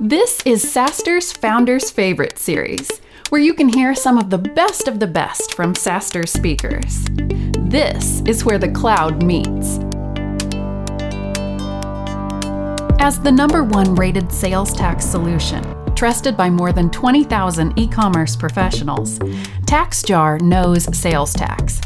This is SaaStr's Founders Favorite series, where you can hear some of the best of the best from Saster speakers. This is where the cloud meets. As the number one rated sales tax solution, trusted by more than 20,000 e commerce professionals, TaxJar knows sales tax.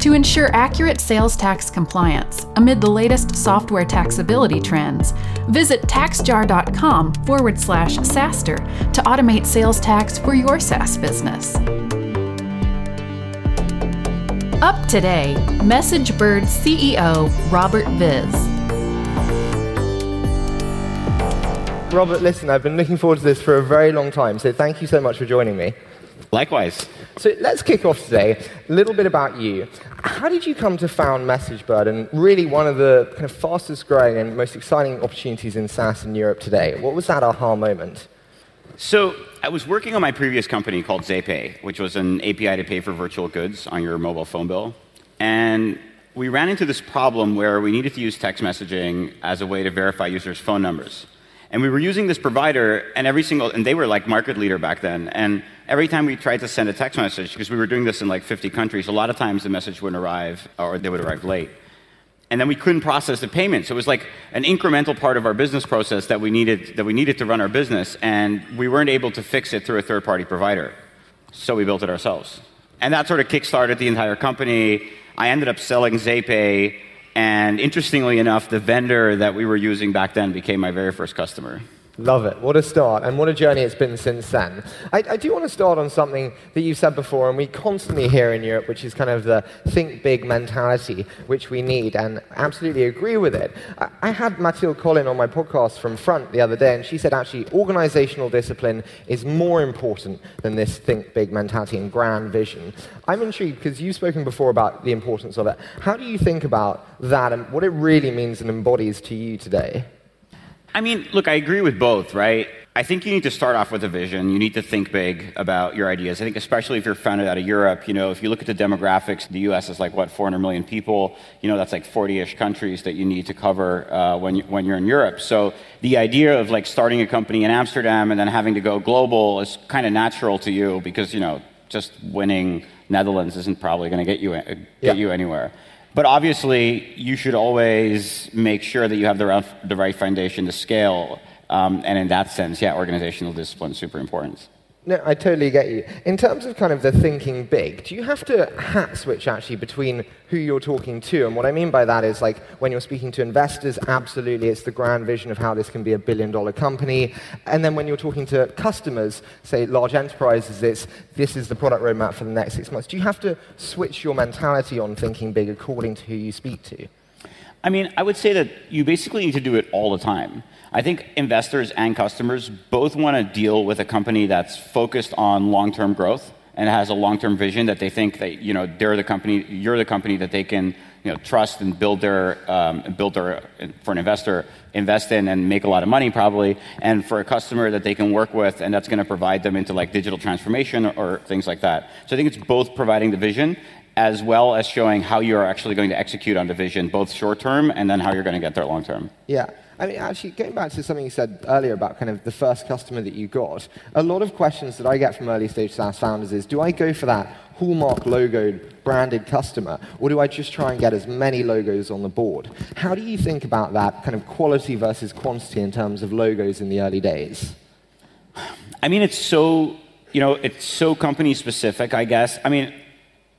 To ensure accurate sales tax compliance amid the latest software taxability trends, visit taxjar.com forward slash SaaStr to automate sales tax for your SaaS business. Up today, MessageBird CEO Robert Vis. Robert, listen, I've been looking forward to this for a very long time, so thank you so much for joining me. Likewise. So let's kick off today. A little bit about you. How did you come to found MessageBird and really one of the kind of fastest growing and most exciting opportunities in SaaS in Europe today? What was that aha moment? So I was working on my previous company called ZayPay, which was an API to pay for virtual goods on your mobile phone bill. And we ran into this problem where we needed to use text messaging as a way to verify users' phone numbers. And we were using this provider, and every single, and they were like market leader back then. And every time we tried to send a text message, because we were doing this in like 50 countries, a lot of times the message wouldn't arrive, or they would arrive late. And then we couldn't process the payments. It was like an incremental part of our business process that we needed, that we needed to run our business, and we weren't able to fix it through a third party provider. So we built it ourselves. And that sort of kickstarted the entire company. I ended up selling ZayPay and interestingly enough, the vendor that we were using back then became my very first customer. Love it. What a start, and what a journey it's been since then. I, I, do want to start on something that you've said before, and we constantly hear in Europe, which is kind of the think big mentality, which we need, and absolutely agree with it. I, I had Mathilde Collin on my podcast from Front the other day, and she said actually organizational discipline is more important than this think big mentality and grand vision. I'm intrigued because you've spoken before about the importance of it. How do you think about that and what it really means and embodies to you today? I mean, look, I agree with both, right? I think you need to start off with a vision. You need to think big about your ideas. I think, especially if you're founded out of Europe, you know, if you look at the demographics, the US is like, what, 400 million people? You know, that's like 40 ish countries that you need to cover uh, when, you, when you're in Europe. So the idea of like starting a company in Amsterdam and then having to go global is kind of natural to you because, you know, just winning Netherlands isn't probably going to get you, uh, get yeah. you anywhere. But obviously, you should always make sure that you have the right, the right foundation to scale. Um, and in that sense, yeah, organizational discipline is super important. No, I totally get you. In terms of kind of the thinking big, do you have to hat switch actually between who you're talking to? And what I mean by that is like when you're speaking to investors, absolutely, it's the grand vision of how this can be a billion dollar company. And then when you're talking to customers, say large enterprises, it's this is the product roadmap for the next six months. Do you have to switch your mentality on thinking big according to who you speak to? I mean, I would say that you basically need to do it all the time. I think investors and customers both want to deal with a company that's focused on long-term growth and has a long-term vision that they think that you know they're the company, you're the company that they can you know trust and build their um, build their for an investor invest in and make a lot of money probably, and for a customer that they can work with and that's going to provide them into like digital transformation or, or things like that. So I think it's both providing the vision as well as showing how you're actually going to execute on the vision, both short term and then how you're going to get there long term. Yeah. I mean, actually, going back to something you said earlier about kind of the first customer that you got, a lot of questions that I get from early stage SaaS founders is do I go for that hallmark logoed branded customer, or do I just try and get as many logos on the board? How do you think about that kind of quality versus quantity in terms of logos in the early days? I mean, it's so, you know, it's so company specific, I guess. I mean,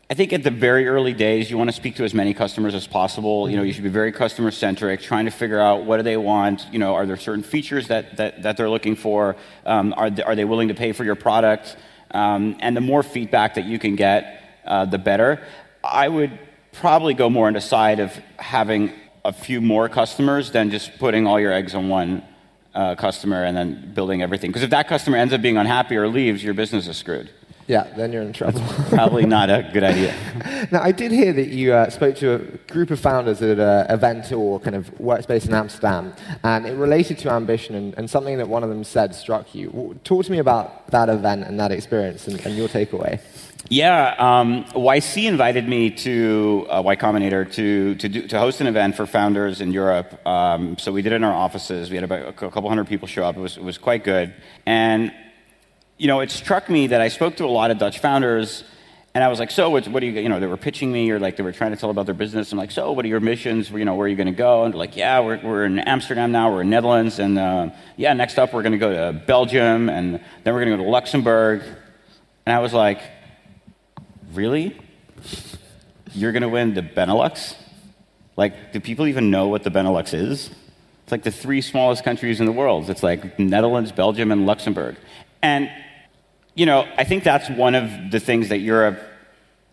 I think at the very early days, you want to speak to as many customers as possible. You know, you should be very customer centric, trying to figure out what do they want. You know, are there certain features that, that, that they're looking for? Um, are, they, are they willing to pay for your product? Um, and the more feedback that you can get, uh, the better. I would probably go more on the side of having a few more customers than just putting all your eggs on one uh, customer and then building everything. Because if that customer ends up being unhappy or leaves, your business is screwed. Yeah, then you're in trouble. probably not a good idea. now, I did hear that you uh, spoke to a group of founders at an event or kind of workspace in Amsterdam, and it related to ambition, and, and, something that one of them said struck you. Talk to me about that event and that experience and, and your takeaway. Yeah, um, YC invited me to uh, Y Combinator to to, do, to host an event for founders in Europe. Um, so we did it in our offices. We had about a couple hundred people show up. It was it was quite good. And you know, it struck me that I spoke to a lot of Dutch founders, and I was like, "So, what, what do you?" You know, they were pitching me, or like they were trying to tell about their business. I'm like, "So, what are your missions? You know, where are you going to go?" And they're like, "Yeah, we're we're in Amsterdam now. We're in Netherlands, and uh, yeah, next up we're going to go to Belgium, and then we're going to go to Luxembourg." And I was like really? You're going to win the Benelux? Like, do people even know what the Benelux is? It's like the three smallest countries in the world. It's like Netherlands, Belgium, and Luxembourg. And, you know, I think that's one of the things that Europe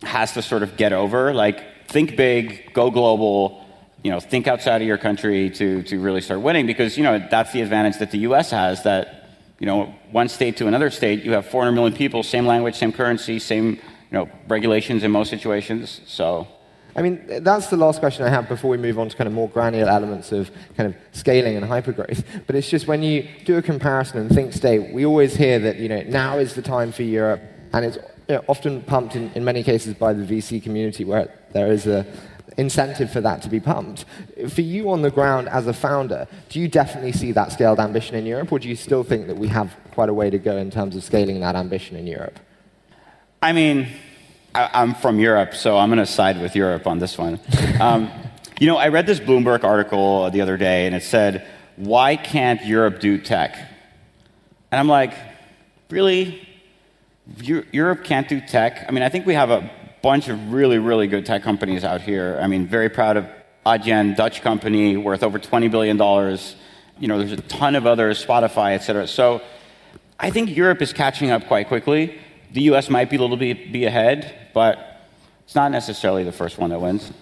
has to sort of get over. Like, think big, go global, you know, think outside of your country to, to really start winning because, you know, that's the advantage that the US has that, you know, one state to another state, you have 400 million people, same language, same currency, same you know, regulations in most situations. So. I mean, that's the last question I have before we move on to kind of more granular elements of kind of scaling and hypergrowth. But it's just when you do a comparison and think state, we always hear that, you know, now is the time for Europe, and it's you know, often pumped in, in many cases by the VC community where there is a incentive for that to be pumped. For you on the ground as a founder, do you definitely see that scaled ambition in Europe, or do you still think that we have quite a way to go in terms of scaling that ambition in Europe? I mean, I, am from Europe, so I'm going to side with Europe on this one. Um, you know, I read this Bloomberg article the other day, and it said, Why can't Europe do tech? And I'm like, Really? Europe can't do tech? I mean, I think we have a bunch of really, really good tech companies out here. I mean, very proud of Adyen, Dutch company, worth over $20 billion. You know, there's a ton of others, Spotify, et cetera. So I think Europe is catching up quite quickly. The US might be a little bit be ahead, but it's not necessarily the first one that wins.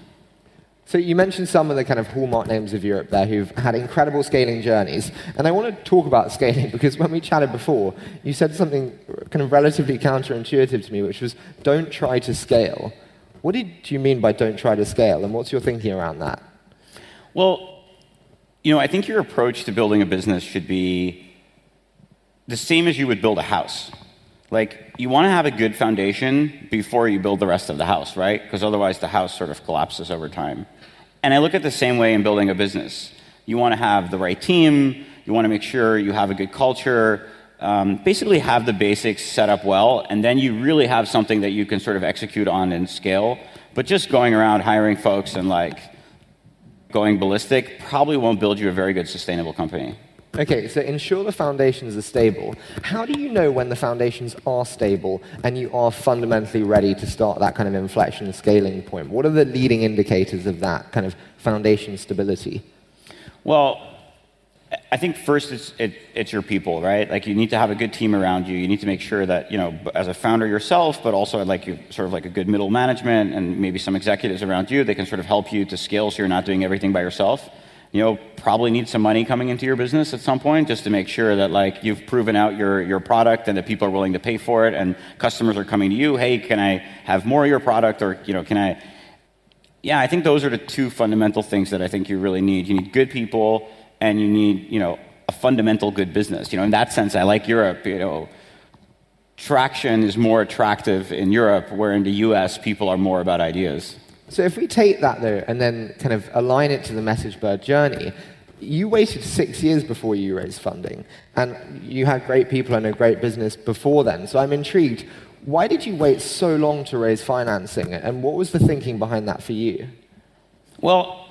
So you mentioned some of the kind of hallmark names of Europe there who've had incredible scaling journeys. And I want to talk about scaling because when we chatted before, you said something kind of relatively counterintuitive to me, which was don't try to scale. What did you mean by don't try to scale? And what's your thinking around that? Well, you know, I think your approach to building a business should be the same as you would build a house. Like, you want to have a good foundation before you build the rest of the house, right? Because otherwise the house sort of collapses over time. And I look at the same way in building a business. You want to have the right team, you want to make sure you have a good culture, um, basically have the basics set up well, and then you really have something that you can sort of execute on and scale. But just going around hiring folks and like going ballistic probably won't build you a very good sustainable company. Okay, so ensure the foundations are stable. How do you know when the foundations are stable and you are fundamentally ready to start that kind of inflection scaling point? What are the leading indicators of that kind of foundation stability? Well, I think first it's, it, it's your people, right? Like you need to have a good team around you. You need to make sure that, you know, as a founder yourself, but also like you sort of like a good middle management and maybe some executives around you, they can sort of help you to scale so you're not doing everything by yourself you know, probably need some money coming into your business at some point just to make sure that like you've proven out your, your product and that people are willing to pay for it and customers are coming to you, hey, can I have more of your product or, you know, can I... Yeah, I think those are the two fundamental things that I think you really need. You need good people and you need, you know, a fundamental good business. You know, in that sense, I like Europe, you know, traction is more attractive in Europe, where in the US, people are more about ideas. So if we take that though and then kind of align it to the MessageBird journey, you waited six years before you raised funding, and you had great people and a great business before then. So I'm intrigued. Why did you wait so long to raise financing, and what was the thinking behind that for you? Well,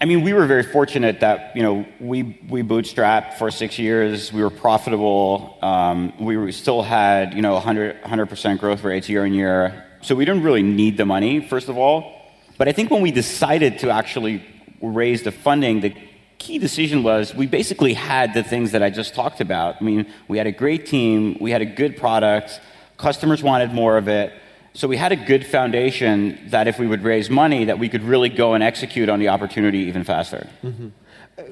I mean, we were very fortunate that you know we we bootstrapped for six years. We were profitable. Um, we still had you know 100 percent growth rates year on year. So we didn't really need the money, first of all. But I think when we decided to actually raise the funding, the key decision was we basically had the things that I just talked about. I mean, we had a great team, we had a good product, customers wanted more of it. So we had a good foundation that if we would raise money, that we could really go and execute on the opportunity even faster. Mm-hmm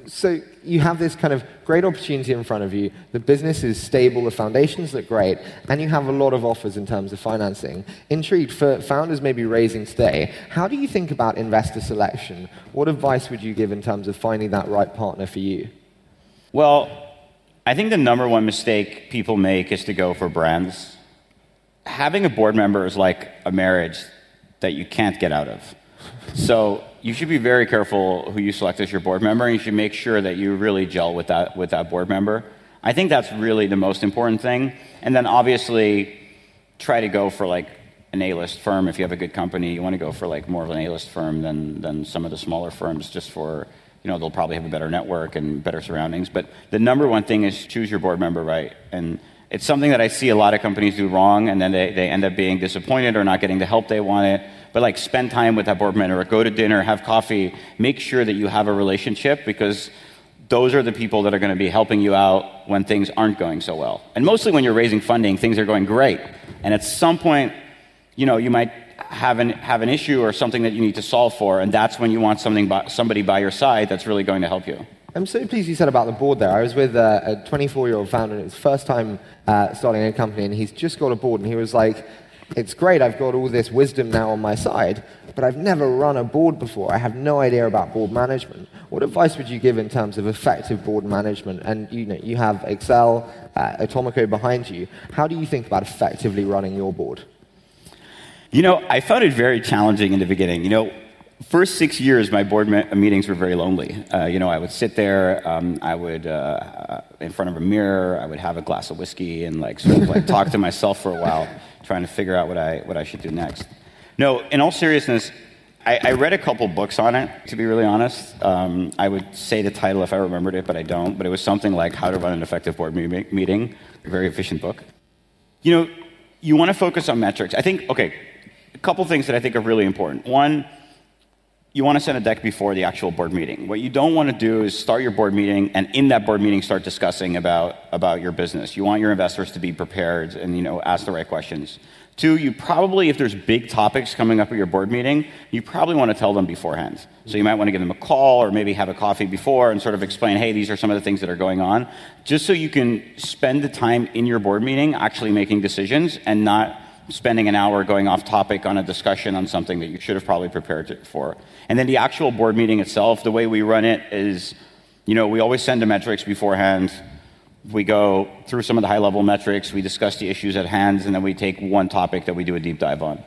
so you have this kind of great opportunity in front of you. The business is stable, the foundations look great, and you have a lot of offers in terms of financing. Intrigued for founders maybe raising today, how do you think about investor selection? What advice would you give in terms of finding that right partner for you? Well, I think the number one mistake people make is to go for brands. having a board member is like a marriage that you can't get out of. So you should be very careful who you select as your board member, and you should make sure that you really gel with that, with that board member. I think that's really the most important thing. And then obviously, try to go for like an A-list firm. If you have a good company, you want to go for like more of an A-list firm than, than some of the smaller firms just for, you know, they'll probably have a better network and better surroundings. But the number one thing is choose your board member right. And it's something that I see a lot of companies do wrong, and then they, they end up being disappointed or not getting the help they wanted. But like spend time with that board member, go to dinner, have coffee, make sure that you have a relationship because those are the people that are going to be helping you out when things aren't going so well. And mostly when you're raising funding, things are going great. And at some point, you know, you might have an, have an issue or something that you need to solve for, and that's when you want something by, somebody by your side that's really going to help you. I'm so pleased you said about the board there. I was with uh, a 24 year old founder, and was his first time uh, starting a company, and he's just got a board, and he was like, It's great, I've got all this wisdom now on my side, but I've never run a board before. I have no idea about board management. What advice would you give in terms of effective board management? And you, know, you have Accel, uh, Atomico behind you. How do you think about effectively running your board? You know, I found it very challenging in the beginning. You know, first six years, my board me- meetings were very lonely. Uh, you know, I would sit there, um, I would, uh, uh, in front of a mirror, I would have a glass of whiskey and like sort of like talk to myself for a while, trying to figure out what I, what I should do next. No, in all seriousness, I, I read a couple books on it, to be really honest. Um, I would say the title if I remembered it, but I don't. But it was something like How to Run an Effective Board Meeting, a very efficient book. You know, you want to focus on metrics. I think, okay, a couple things that I think are really important. One, you want to send a deck before the actual board meeting. What you don't want to do is start your board meeting and in that board meeting start discussing about, about your business. You want your investors to be prepared and you know ask the right questions. Two, you probably, if there's big topics coming up at your board meeting, you probably want to tell them beforehand. So you might want to give them a call or maybe have a coffee before and sort of explain, hey, these are some of the things that are going on, just so you can spend the time in your board meeting actually making decisions and not spending an hour going off topic on a discussion on something that you should have probably prepared for. And then the actual board meeting itself, the way we run it is, you know, we always send the metrics beforehand. We go through some of the high level metrics, we discuss the issues at hand, and then we take one topic that we do a deep dive on.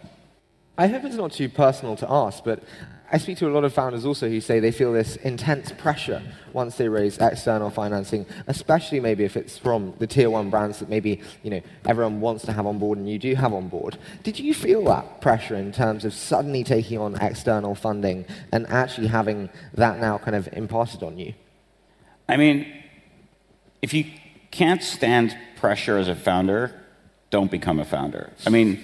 I hope it's not too personal to ask, but I speak to a lot of founders also who say they feel this intense pressure once they raise external financing, especially maybe if it's from the tier one brands that maybe you know everyone wants to have on board and you do have on board. Did you feel that pressure in terms of suddenly taking on external funding and actually having that now kind of imparted on you? I mean, if you can't stand pressure as a founder, don't become a founder. I mean,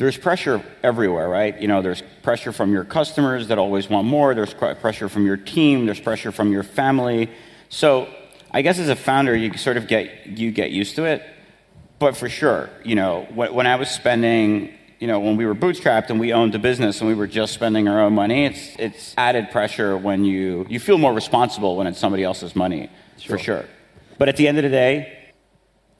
there's pressure everywhere, right? You know, there's pressure from your customers that always want more. There's pressure from your team. There's pressure from your family. So I guess as a founder, you sort of get you get used to it. But for sure, you know, when, I was spending, you know, when we were bootstrapped and we owned the business and we were just spending our own money, it's it's added pressure when you you feel more responsible when it's somebody else's money, sure. for sure. But at the end of the day,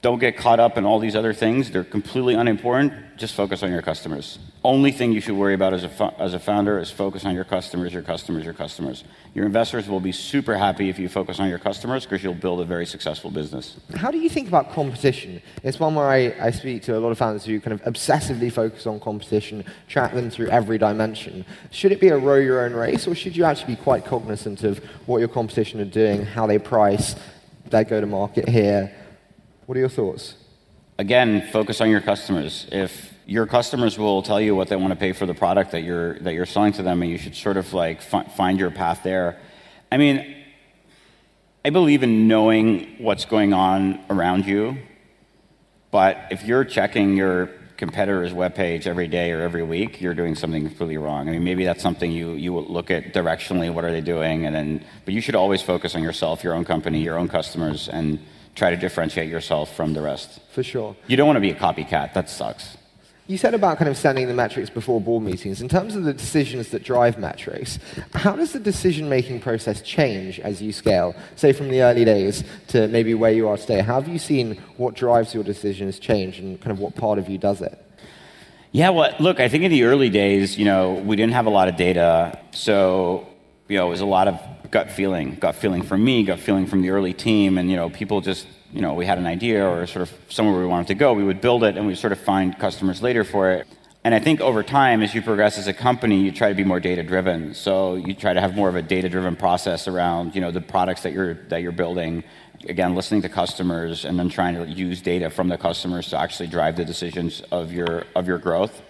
don't get caught up in all these other things. They're completely unimportant. Just focus on your customers. Only thing you should worry about as a, as a founder is focus on your customers, your customers, your customers. Your investors will be super happy if you focus on your customers because you'll build a very successful business. How do you think about competition? It's one where I, I speak to a lot of founders who kind of obsessively focus on competition, track them through every dimension. Should it be a row your own race, or should you actually be quite cognizant of what your competition are doing, how they price, their go to market here? What are your thoughts? Again, focus on your customers. If your customers will tell you what they want to pay for the product that you're that you're selling to them, and you should sort of like fi- find your path there. I mean, I believe in knowing what's going on around you, but if you're checking your competitor's webpage every day or every week, you're doing something completely wrong. I mean, maybe that's something you, you look at directionally, what are they doing? And then, but you should always focus on yourself, your own company, your own customers, and try to differentiate yourself from the rest. For sure. You don't want to be a copycat. That sucks. You said about kind of sending the metrics before board meetings. In terms of the decisions that drive metrics, how does the decision making process change as you scale? Say from the early days to maybe where you are today. How have you seen what drives your decisions change and kind of what part of you does it? Yeah, well, look, I think in the early days, you know, we didn't have a lot of data. So you know, it was a lot of gut feeling, gut feeling from me, gut feeling from the early team, and you know, people just, you know, we had an idea or sort of somewhere we wanted to go, we would build it, and we sort of find customers later for it. And I think over time, as you progress as a company, you try to be more data driven. So you try to have more of a data driven process around, you know, the products that you're that you're building. Again, listening to customers and then trying to use data from the customers to actually drive the decisions of your of your growth.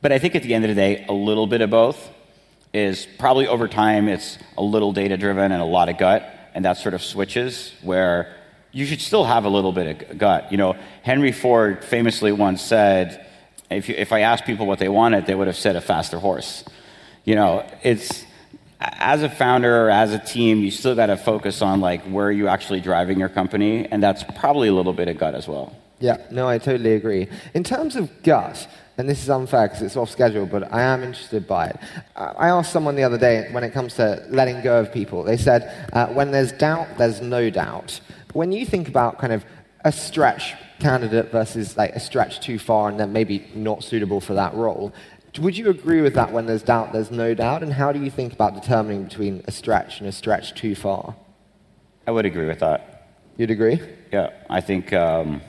But I think at the end of the day, a little bit of both is probably over time it's a little data driven and a lot of gut, and that sort of switches where you should still have a little bit of gut. You know, Henry Ford famously once said, if, you, if I asked people what they wanted, they would have said a faster horse. You know, it's as a founder or as a team, you still got to focus on like where are you actually driving your company, and that's probably a little bit of gut as well. Yeah, no, I totally agree. In terms of gut, and this is unfair because it's off schedule, but I am interested by it. I asked someone the other day when it comes to letting go of people, they said, uh, when there's doubt, there's no doubt. When you think about kind of a stretch candidate versus like a stretch too far and then maybe not suitable for that role, would you agree with that when there's doubt, there's no doubt? And how do you think about determining between a stretch and a stretch too far? I would agree with that. You'd agree? Yeah, I think um,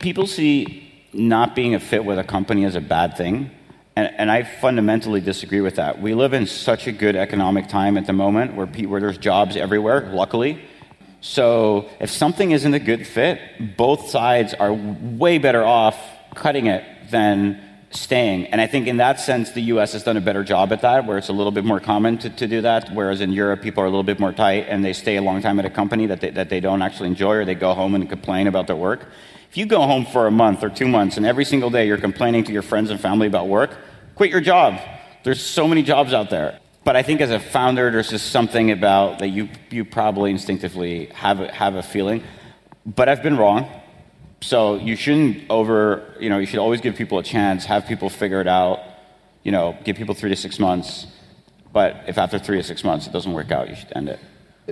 people see not being a fit with a company is a bad thing. And, and, I fundamentally disagree with that. We live in such a good economic time at the moment where, pe- where there's jobs everywhere, luckily. So if something isn't a good fit, both sides are way better off cutting it than staying. And I think in that sense, the US has done a better job at that, where it's a little bit more common to, to do that. Whereas in Europe, people are a little bit more tight and they stay a long time at a company that they, that they don't actually enjoy or they go home and complain about their work. If you go home for a month or two months and every single day you're complaining to your friends and family about work, quit your job. There's so many jobs out there. But I think as a founder, there's just something about that you, you probably instinctively have a, have a feeling. But I've been wrong. So you shouldn't over, you know, you should always give people a chance, have people figure it out, you know, give people three to six months. But if after three to six months it doesn't work out, you should end it.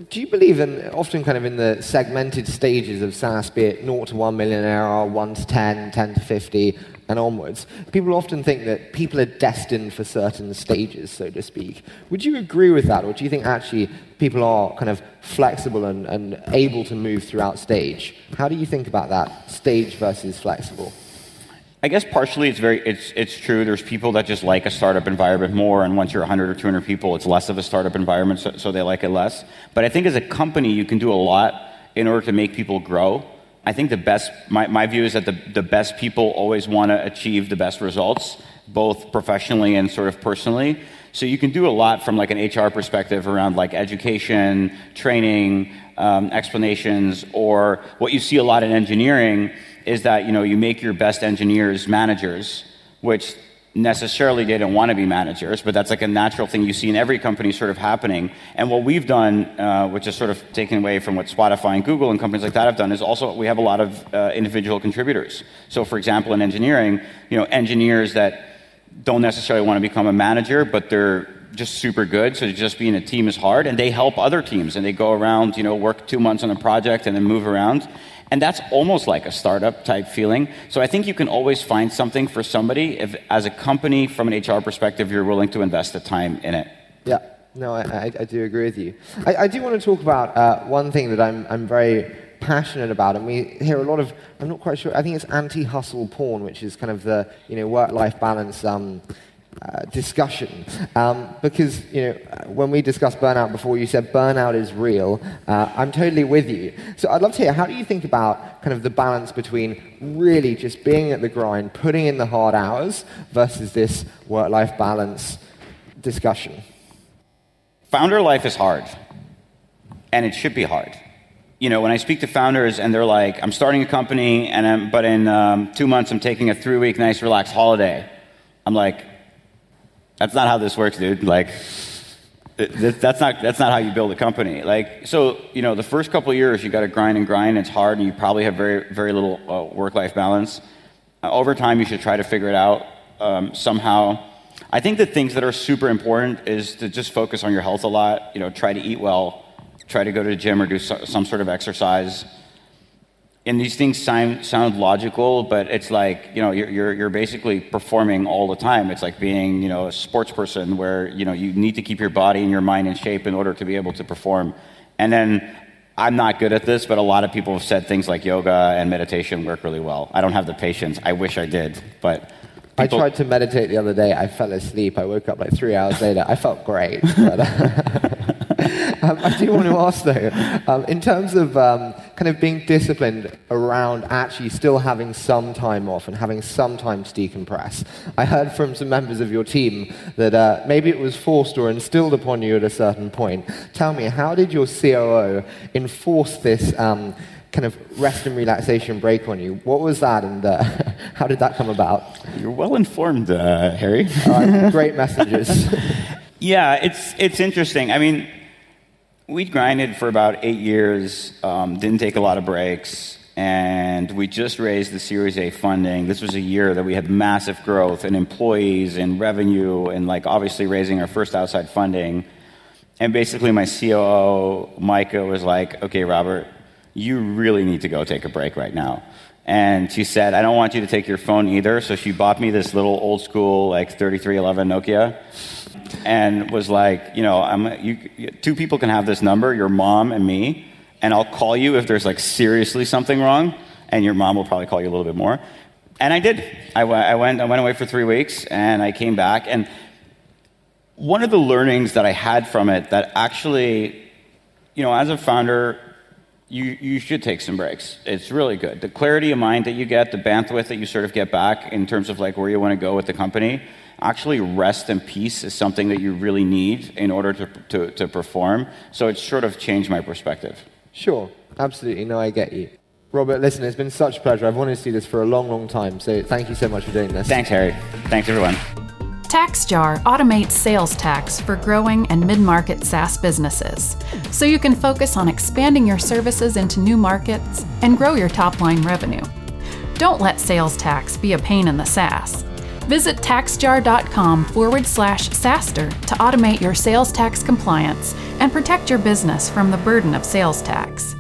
Do you believe in, often kind of in the segmented stages of SaaS, be it 0 to 1 million ARR, 1 to 10, 10 to 50, and onwards, people often think that people are destined for certain stages, so to speak. Would you agree with that, or do you think actually people are kind of flexible and, and able to move throughout stage? How do you think about that, stage versus flexible? I guess partially it's very it's it's true. There's people that just like a startup environment more, and once you're 100 or 200 people, it's less of a startup environment, so, so they like it less. But I think as a company, you can do a lot in order to make people grow. I think the best my, my view is that the, the best people always want to achieve the best results, both professionally and sort of personally. So you can do a lot from like an HR perspective around like education, training, um, explanations, or what you see a lot in engineering is that you know you make your best engineers managers, which necessarily they don't want to be managers, but that's like a natural thing you see in every company sort of happening. And what we've done, uh, which is sort of taken away from what Spotify and Google and companies like that have done, is also we have a lot of uh, individual contributors. So, for example, in engineering, you know, engineers that don't necessarily want to become a manager, but they're just super good. So just being a team is hard, and they help other teams, and they go around, you know, work two months on a project and then move around. And that's almost like a startup type feeling. So I think you can always find something for somebody if, as a company, from an HR perspective, you're willing to invest the time in it. Yeah, no, I, I, do agree with you. I, I, do want to talk about uh, one thing that I'm, I'm very passionate about, and we hear a lot of, I'm not quite sure, I think it's anti hustle porn, which is kind of the you know, work life balance. Um, uh, discussion. Um, because you know when we discussed burnout before you said burnout is real. Uh, i'm totally with you. So i'd love to hear how do you think about kind of the balance between really just being at the grind putting in the hard hours versus this work-life balance discussion? Founder life is hard. And it should be hard. You know when i speak to founders and they're like i'm starting a company and I'm, but in um, two months i'm taking a three week nice relaxed holiday i'm like that's not how this works, dude. Like, that's not that's not how you build a company. Like, so you know, the first couple years you got to grind and grind. It's hard, and you probably have very very little uh, work life balance. Uh, over time, you should try to figure it out um, somehow. I think the things that are super important is to just focus on your health a lot. You know, try to eat well, try to go to the gym or do so, some sort of exercise and these things sound, sound logical, but it's like, you know, you're, you're, you're basically performing all the time. It's like being, you know, a sports person where, you know, you need to keep your body and your mind in shape in order to be able to perform. And then I'm not good at this, but a lot of people have said things like yoga and meditation work really well. I don't have the patience. I wish I did, but I tried to meditate the other day. I fell asleep. I woke up like three hours later. I felt great. But, um, I do want to ask though, um, in terms of um, kind of being disciplined around actually still having some time off and having some time to decompress. I heard from some members of your team that uh, maybe it was forced or instilled upon you at a certain point. Tell me, how did your COO enforce this? Um, kind of rest and relaxation break on you. What was that, and uh, how did that come about? You're well informed, uh, Harry. great messages. yeah, it's it's interesting. I mean, we grinded for about eight years, um, didn't take a lot of breaks, and we just raised the Series A funding. This was a year that we had massive growth in employees and revenue, and like obviously raising our first outside funding. And basically, my COO, Micah, was like, okay, Robert, you really need to go take a break right now. And she said, I don't want you to take your phone either. So she bought me this little old school, like 3311 Nokia and was like, you know, I'm, you, two people can have this number, your mom and me, and I'll call you if there's like seriously something wrong, and your mom will probably call you a little bit more. And I did. I, I, went, I went away for three weeks, and I came back. And one of the learnings that I had from it that actually, you know, as a founder, you, you should take some breaks. It's really good. The clarity of mind that you get, the bandwidth that you sort of get back in terms of like where you want to go with the company, actually rest and peace is something that you really need in order to, to, to perform. So it's sort of changed my perspective. Sure, absolutely. No, I get you. Robert, listen, it's been such a pleasure. I've wanted to see this for a long, long time. So thank you so much for doing this. Thanks, Harry. Thanks, everyone. TaxJar automates sales tax for growing and mid market SaaS businesses, so you can focus on expanding your services into new markets and grow your top line revenue. Don't let sales tax be a pain in the SaaS. Visit taxjar.com forward slash SaaStr to automate your sales tax compliance and protect your business from the burden of sales tax.